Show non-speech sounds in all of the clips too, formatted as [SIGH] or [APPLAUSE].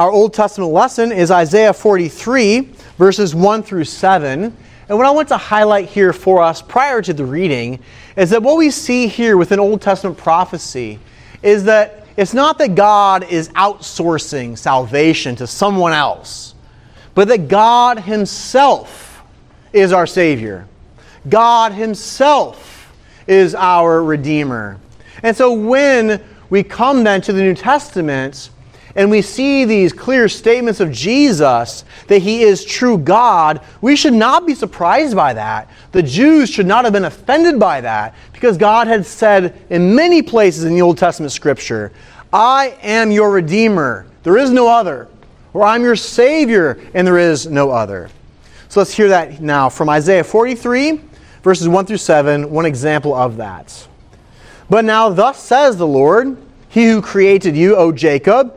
Our Old Testament lesson is Isaiah 43, verses 1 through 7. And what I want to highlight here for us prior to the reading is that what we see here within Old Testament prophecy is that it's not that God is outsourcing salvation to someone else, but that God Himself is our Savior. God Himself is our Redeemer. And so when we come then to the New Testament, and we see these clear statements of Jesus that he is true God, we should not be surprised by that. The Jews should not have been offended by that because God had said in many places in the Old Testament scripture, I am your Redeemer, there is no other, or I'm your Savior, and there is no other. So let's hear that now from Isaiah 43, verses 1 through 7, one example of that. But now, thus says the Lord, He who created you, O Jacob,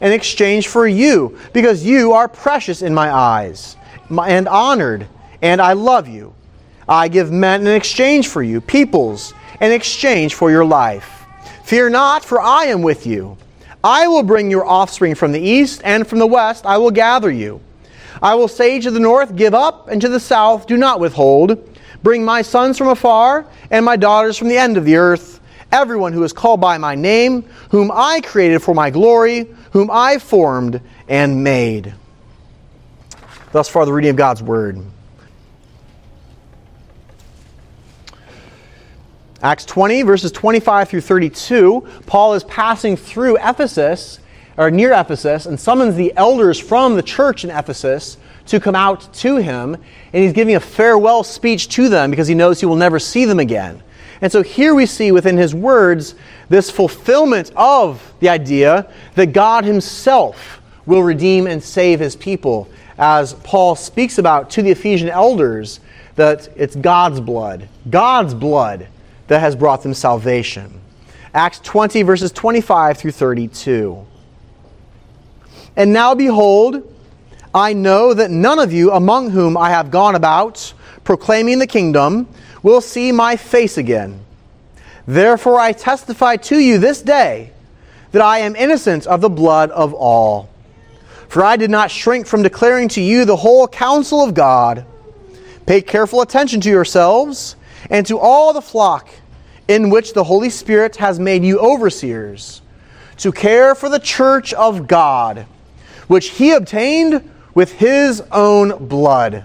in exchange for you, because you are precious in my eyes and honored, and I love you. I give men in exchange for you, peoples in exchange for your life. Fear not, for I am with you. I will bring your offspring from the east, and from the west I will gather you. I will say to the north, Give up, and to the south, Do not withhold. Bring my sons from afar, and my daughters from the end of the earth. Everyone who is called by my name, whom I created for my glory, whom I formed and made. Thus far, the reading of God's Word. Acts 20, verses 25 through 32, Paul is passing through Ephesus, or near Ephesus, and summons the elders from the church in Ephesus to come out to him, and he's giving a farewell speech to them because he knows he will never see them again. And so here we see within his words this fulfillment of the idea that God himself will redeem and save his people, as Paul speaks about to the Ephesian elders that it's God's blood, God's blood that has brought them salvation. Acts 20, verses 25 through 32. And now behold, I know that none of you among whom I have gone about proclaiming the kingdom will see my face again. Therefore, I testify to you this day that I am innocent of the blood of all. For I did not shrink from declaring to you the whole counsel of God. Pay careful attention to yourselves and to all the flock in which the Holy Spirit has made you overseers, to care for the church of God, which he obtained with his own blood.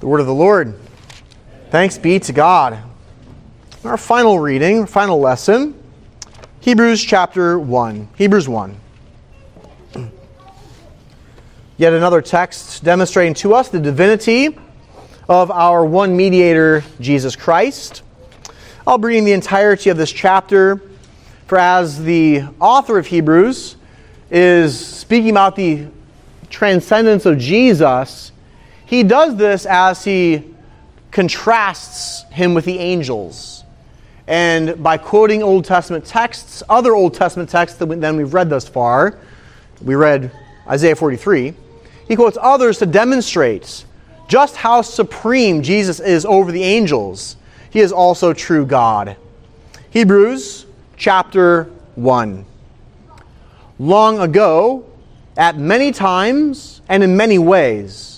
The word of the Lord. Thanks be to God. Our final reading, final lesson, Hebrews chapter 1. Hebrews 1. [CLEARS THROAT] Yet another text demonstrating to us the divinity of our one mediator, Jesus Christ. I'll be reading the entirety of this chapter, for as the author of Hebrews is speaking about the transcendence of Jesus, he does this as he contrasts him with the angels. And by quoting Old Testament texts, other Old Testament texts than we've read thus far, we read Isaiah 43, he quotes others to demonstrate just how supreme Jesus is over the angels. He is also true God. Hebrews chapter 1. Long ago, at many times and in many ways,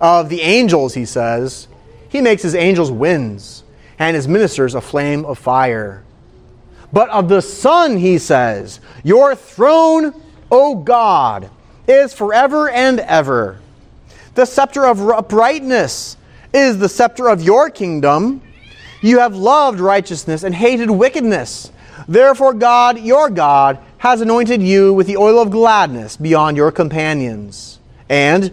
Of the angels, he says, he makes his angels winds, and his ministers a flame of fire. But of the Son, he says, Your throne, O God, is forever and ever. The scepter of uprightness is the scepter of your kingdom. You have loved righteousness and hated wickedness. Therefore, God, your God, has anointed you with the oil of gladness beyond your companions. And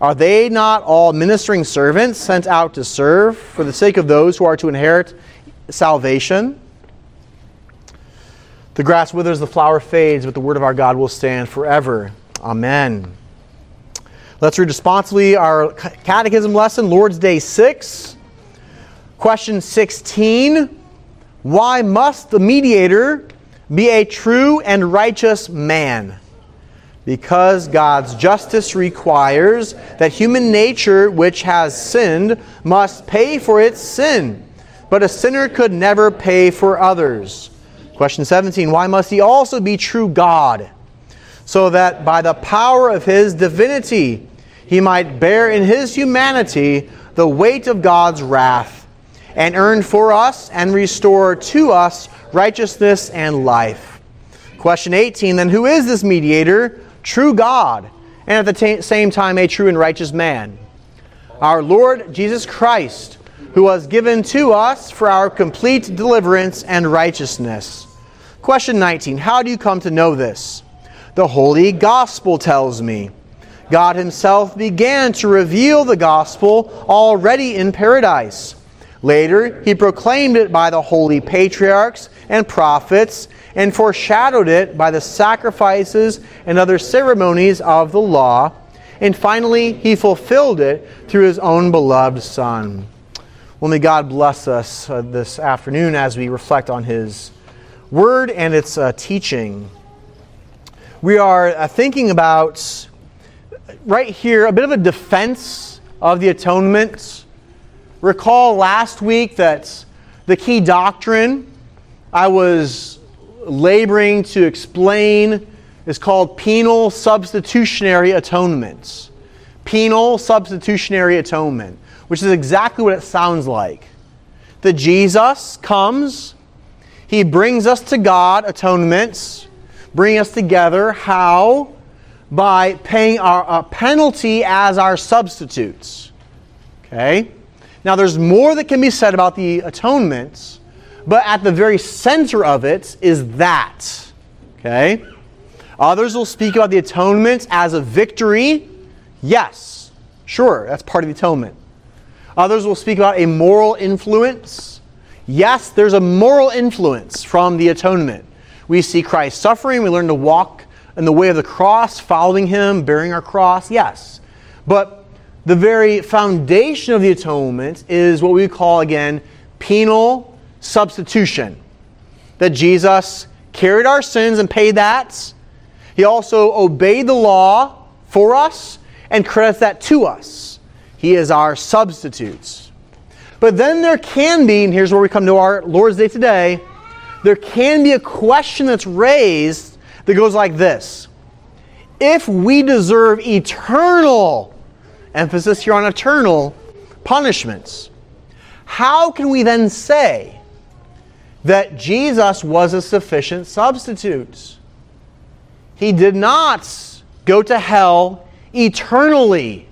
Are they not all ministering servants sent out to serve for the sake of those who are to inherit salvation? The grass withers, the flower fades, but the word of our God will stand forever. Amen. Let's read responsibly our catechism lesson, Lord's Day 6. Question 16 Why must the mediator be a true and righteous man? Because God's justice requires that human nature, which has sinned, must pay for its sin. But a sinner could never pay for others. Question 17 Why must he also be true God? So that by the power of his divinity, he might bear in his humanity the weight of God's wrath and earn for us and restore to us righteousness and life. Question 18 Then who is this mediator? True God, and at the t- same time a true and righteous man. Our Lord Jesus Christ, who was given to us for our complete deliverance and righteousness. Question 19 How do you come to know this? The Holy Gospel tells me. God Himself began to reveal the gospel already in paradise. Later, he proclaimed it by the holy patriarchs and prophets and foreshadowed it by the sacrifices and other ceremonies of the law. And finally, he fulfilled it through his own beloved Son. Well, may God bless us uh, this afternoon as we reflect on his word and its uh, teaching. We are uh, thinking about right here a bit of a defense of the atonement Recall last week that the key doctrine I was laboring to explain is called penal substitutionary atonement. Penal substitutionary atonement, which is exactly what it sounds like. That Jesus comes, he brings us to God, atonements, bring us together. How? By paying our, a penalty as our substitutes. Okay? Now, there's more that can be said about the atonements, but at the very center of it is that. Okay? Others will speak about the atonement as a victory. Yes, sure, that's part of the atonement. Others will speak about a moral influence. Yes, there's a moral influence from the atonement. We see Christ suffering, we learn to walk in the way of the cross, following him, bearing our cross. Yes. But the very foundation of the atonement is what we call again penal substitution. That Jesus carried our sins and paid that. He also obeyed the law for us and credits that to us. He is our substitute. But then there can be, and here's where we come to our Lord's Day today, there can be a question that's raised that goes like this if we deserve eternal, emphasis here on eternal, punishments, how can we then say that Jesus was a sufficient substitute? He did not go to hell eternally.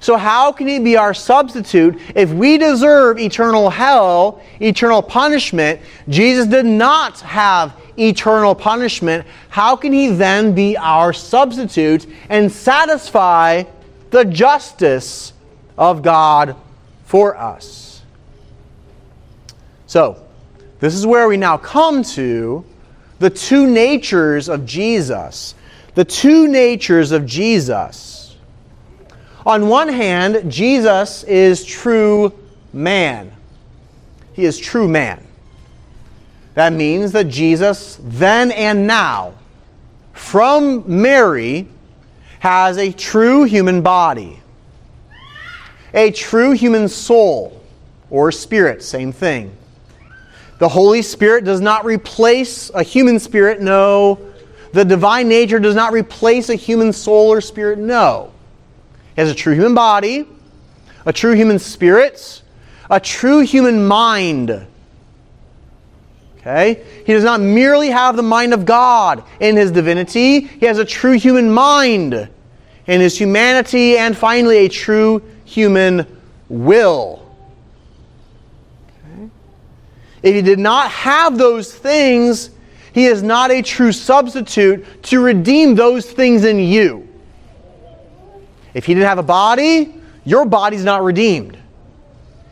So, how can he be our substitute if we deserve eternal hell, eternal punishment? Jesus did not have eternal punishment. How can he then be our substitute and satisfy the justice of God for us? So, this is where we now come to the two natures of Jesus. The two natures of Jesus. On one hand, Jesus is true man. He is true man. That means that Jesus, then and now, from Mary, has a true human body, a true human soul, or spirit, same thing. The Holy Spirit does not replace a human spirit, no. The divine nature does not replace a human soul or spirit, no. He has a true human body, a true human spirit, a true human mind. Okay? He does not merely have the mind of God in his divinity, he has a true human mind in his humanity, and finally, a true human will. If he did not have those things, he is not a true substitute to redeem those things in you. If he didn't have a body, your body's not redeemed.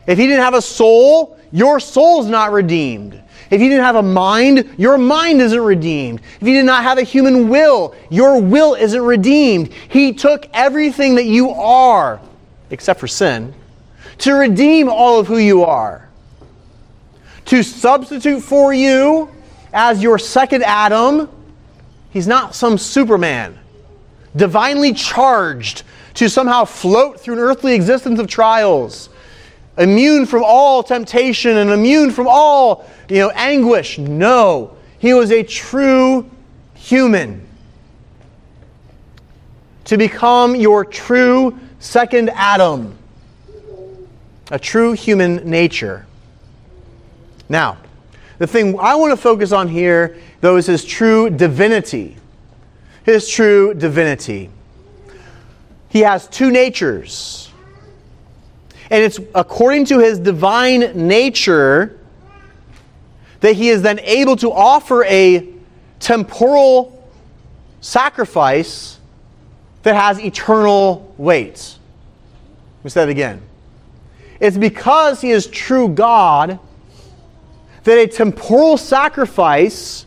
If he didn't have a soul, your soul's not redeemed. If you didn't have a mind, your mind isn't redeemed. If you did not have a human will, your will isn't redeemed. He took everything that you are, except for sin, to redeem all of who you are to substitute for you as your second Adam. He's not some Superman, divinely charged to somehow float through an earthly existence of trials, immune from all temptation and immune from all you know, anguish. No, he was a true human. To become your true second Adam, a true human nature. Now, the thing I want to focus on here, though, is his true divinity. His true divinity. He has two natures. And it's according to his divine nature that he is then able to offer a temporal sacrifice that has eternal weight. Let me say that again. It's because he is true God that a temporal sacrifice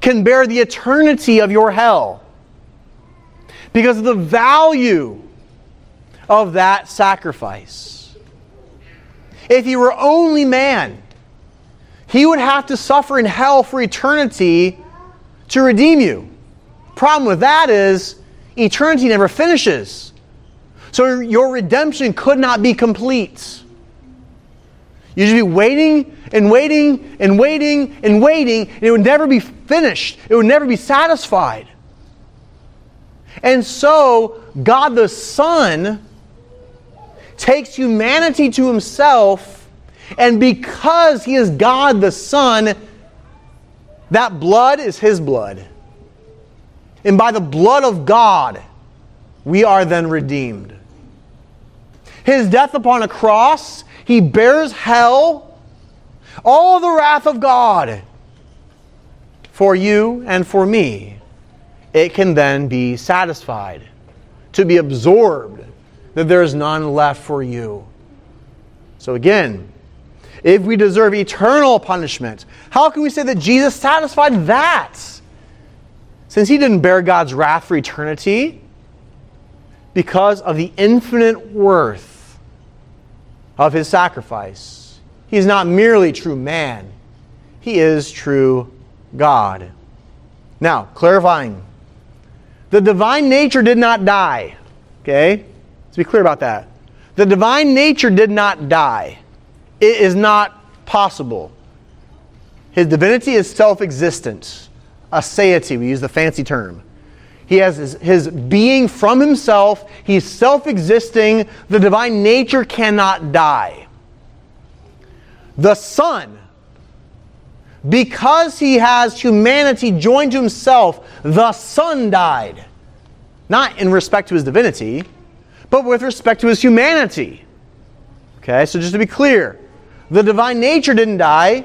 can bear the eternity of your hell because of the value of that sacrifice. If he were only man, he would have to suffer in hell for eternity to redeem you. Problem with that is eternity never finishes. So your redemption could not be complete. You'd be waiting and waiting and waiting and waiting, and it would never be finished. It would never be satisfied. And so, God the Son takes humanity to himself, and because he is God the Son, that blood is his blood. And by the blood of God, we are then redeemed. His death upon a cross he bears hell, all the wrath of God for you and for me. It can then be satisfied, to be absorbed, that there is none left for you. So again, if we deserve eternal punishment, how can we say that Jesus satisfied that? Since he didn't bear God's wrath for eternity, because of the infinite worth of his sacrifice. He is not merely true man, he is true God. Now, clarifying. The divine nature did not die. Okay? Let's be clear about that. The divine nature did not die. It is not possible. His divinity is self existent, aseity, we use the fancy term. He has his, his being from himself. He's self existing. The divine nature cannot die. The Son, because he has humanity joined to himself, the Son died. Not in respect to his divinity, but with respect to his humanity. Okay, so just to be clear, the divine nature didn't die.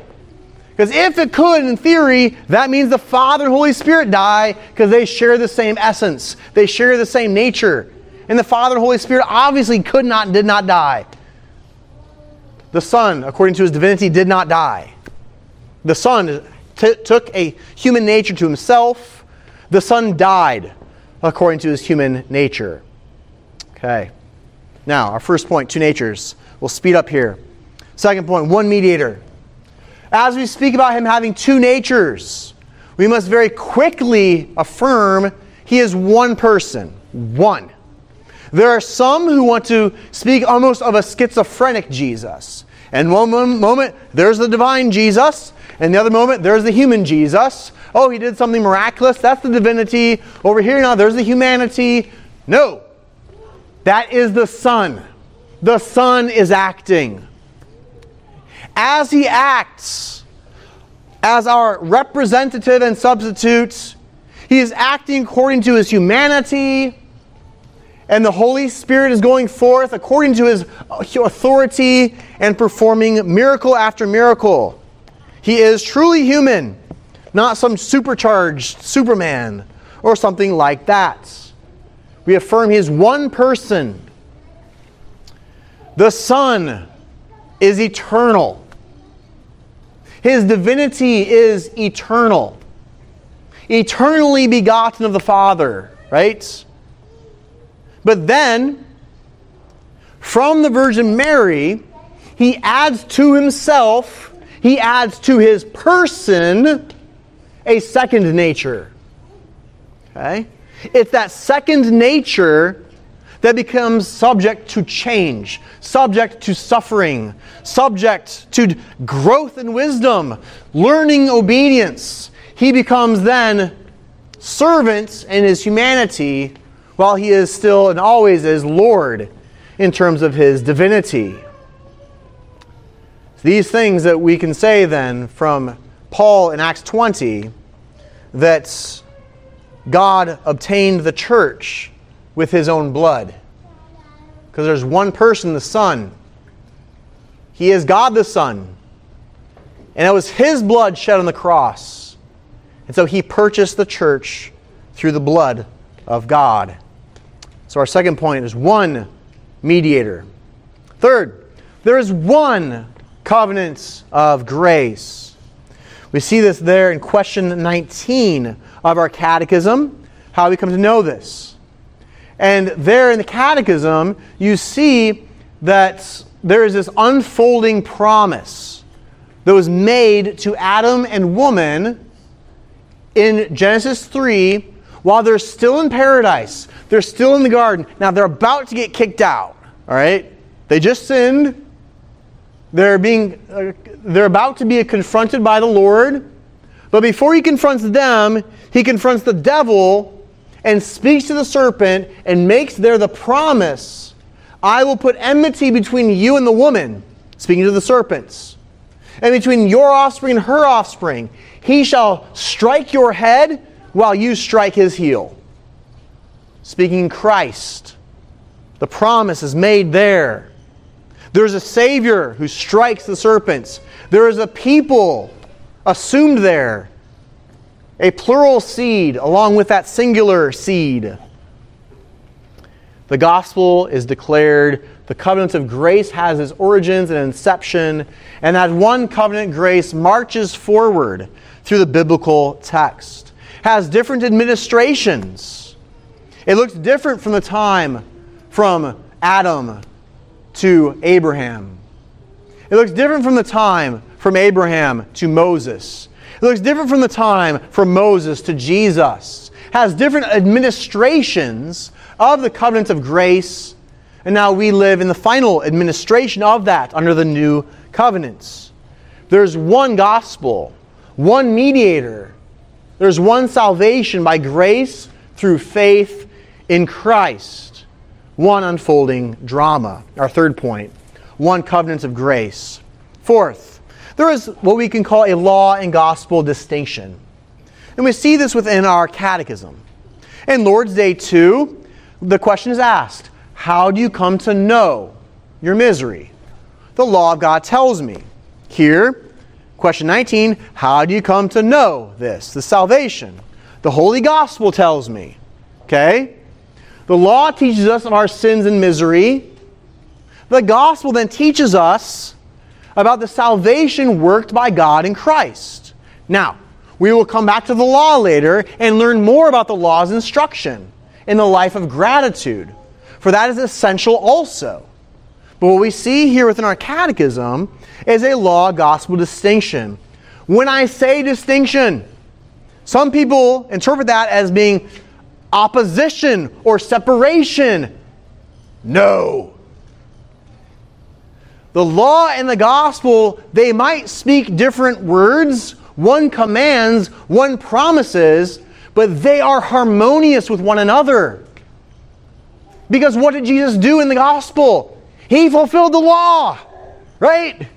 Because if it could, in theory, that means the Father and Holy Spirit die because they share the same essence. They share the same nature. And the Father and Holy Spirit obviously could not, did not die. The Son, according to his divinity, did not die. The Son t- took a human nature to himself. The Son died according to his human nature. Okay. Now, our first point two natures. We'll speed up here. Second point one mediator. As we speak about him having two natures, we must very quickly affirm he is one person. One. There are some who want to speak almost of a schizophrenic Jesus. And one moment, there's the divine Jesus, and the other moment, there's the human Jesus. Oh, he did something miraculous. That's the divinity. Over here now, there's the humanity. No. That is the Son. The Son is acting as he acts as our representative and substitute, he is acting according to his humanity, and the Holy Spirit is going forth according to his authority and performing miracle after miracle. He is truly human, not some supercharged Superman or something like that. We affirm he is one person. The Son is eternal. His divinity is eternal, eternally begotten of the Father, right? But then, from the Virgin Mary, he adds to himself, he adds to his person a second nature. Okay? It's that second nature that becomes subject to change, subject to suffering, subject to growth and wisdom, learning obedience. He becomes then servant in his humanity while he is still and always is Lord in terms of his divinity. These things that we can say then from Paul in Acts 20 that God obtained the church with his own blood. Because there's one person, the Son. He is God the Son. And it was his blood shed on the cross. And so he purchased the church through the blood of God. So our second point is one mediator. Third, there is one covenant of grace. We see this there in question 19 of our catechism, how we come to know this. And there in the Catechism, you see that there is this unfolding promise that was made to Adam and woman in Genesis 3 while they're still in paradise. They're still in the garden. Now they're about to get kicked out, all right? They just sinned. They're being uh, they're about to be confronted by the Lord. But before he confronts them, he confronts the devil and speaks to the serpent and makes there the promise I will put enmity between you and the woman, speaking to the serpents, and between your offspring and her offspring. He shall strike your head while you strike his heel. Speaking Christ. The promise is made there. There's a Savior who strikes the serpents. There is a people assumed there a plural seed along with that singular seed. The gospel is declared. The covenant of grace has its origins and inception, and that one covenant grace marches forward through the biblical text. Has different administrations. It looks different from the time from Adam to Abraham. It looks different from the time from Abraham to Moses. It looks different from the time from Moses to Jesus. Has different administrations of the covenant of grace, and now we live in the final administration of that under the new covenants. There's one gospel, one mediator. There's one salvation by grace through faith in Christ. One unfolding drama. Our third point one covenant of grace. Fourth, there is what we can call a law and gospel distinction. And we see this within our catechism. In Lord's Day 2, the question is asked How do you come to know your misery? The law of God tells me. Here, question 19 How do you come to know this? The salvation. The Holy Gospel tells me. Okay? The law teaches us of our sins and misery. The gospel then teaches us about the salvation worked by God in Christ. Now, we will come back to the law later and learn more about the law's instruction in the life of gratitude, for that is essential also. But what we see here within our catechism is a law gospel distinction. When I say distinction, some people interpret that as being opposition or separation. No. The law and the gospel, they might speak different words. One commands, one promises, but they are harmonious with one another. Because what did Jesus do in the gospel? He fulfilled the law, right?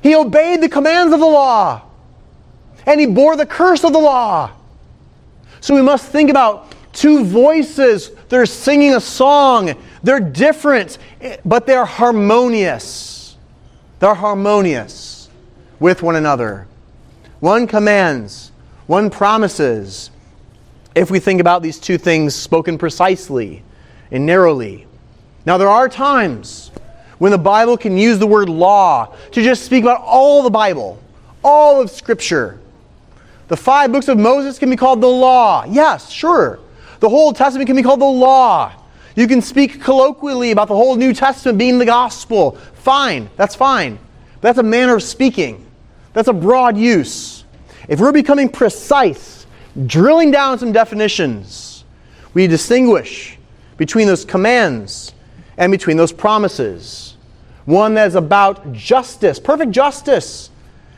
He obeyed the commands of the law and he bore the curse of the law. So we must think about two voices. that are singing a song. They're different, but they're harmonious. They're harmonious with one another. One commands, one promises. If we think about these two things spoken precisely and narrowly. Now, there are times when the Bible can use the word law to just speak about all the Bible, all of Scripture. The five books of Moses can be called the law. Yes, sure. The whole Testament can be called the law. You can speak colloquially about the whole New Testament being the gospel. Fine, that's fine. That's a manner of speaking. That's a broad use. If we're becoming precise, drilling down some definitions, we distinguish between those commands and between those promises. One that is about justice, perfect justice,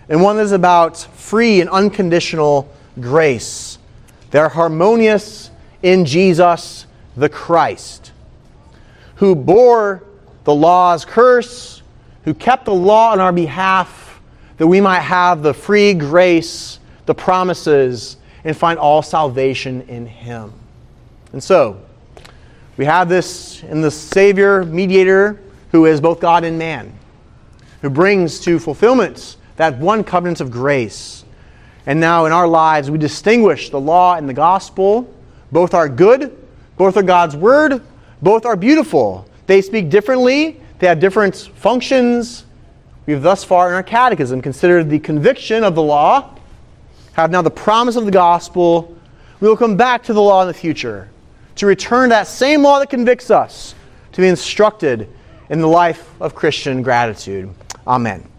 and one that is about free and unconditional grace. They're harmonious in Jesus the Christ, who bore the law's curse, who kept the law on our behalf, that we might have the free grace, the promises, and find all salvation in Him. And so, we have this in the Savior, mediator, who is both God and man, who brings to fulfillment that one covenant of grace. And now in our lives, we distinguish the law and the gospel. Both are good, both are God's word, both are beautiful. They speak differently, they have different functions. We've thus far in our catechism considered the conviction of the law, have now the promise of the gospel. We will come back to the law in the future to return to that same law that convicts us to be instructed in the life of Christian gratitude. Amen.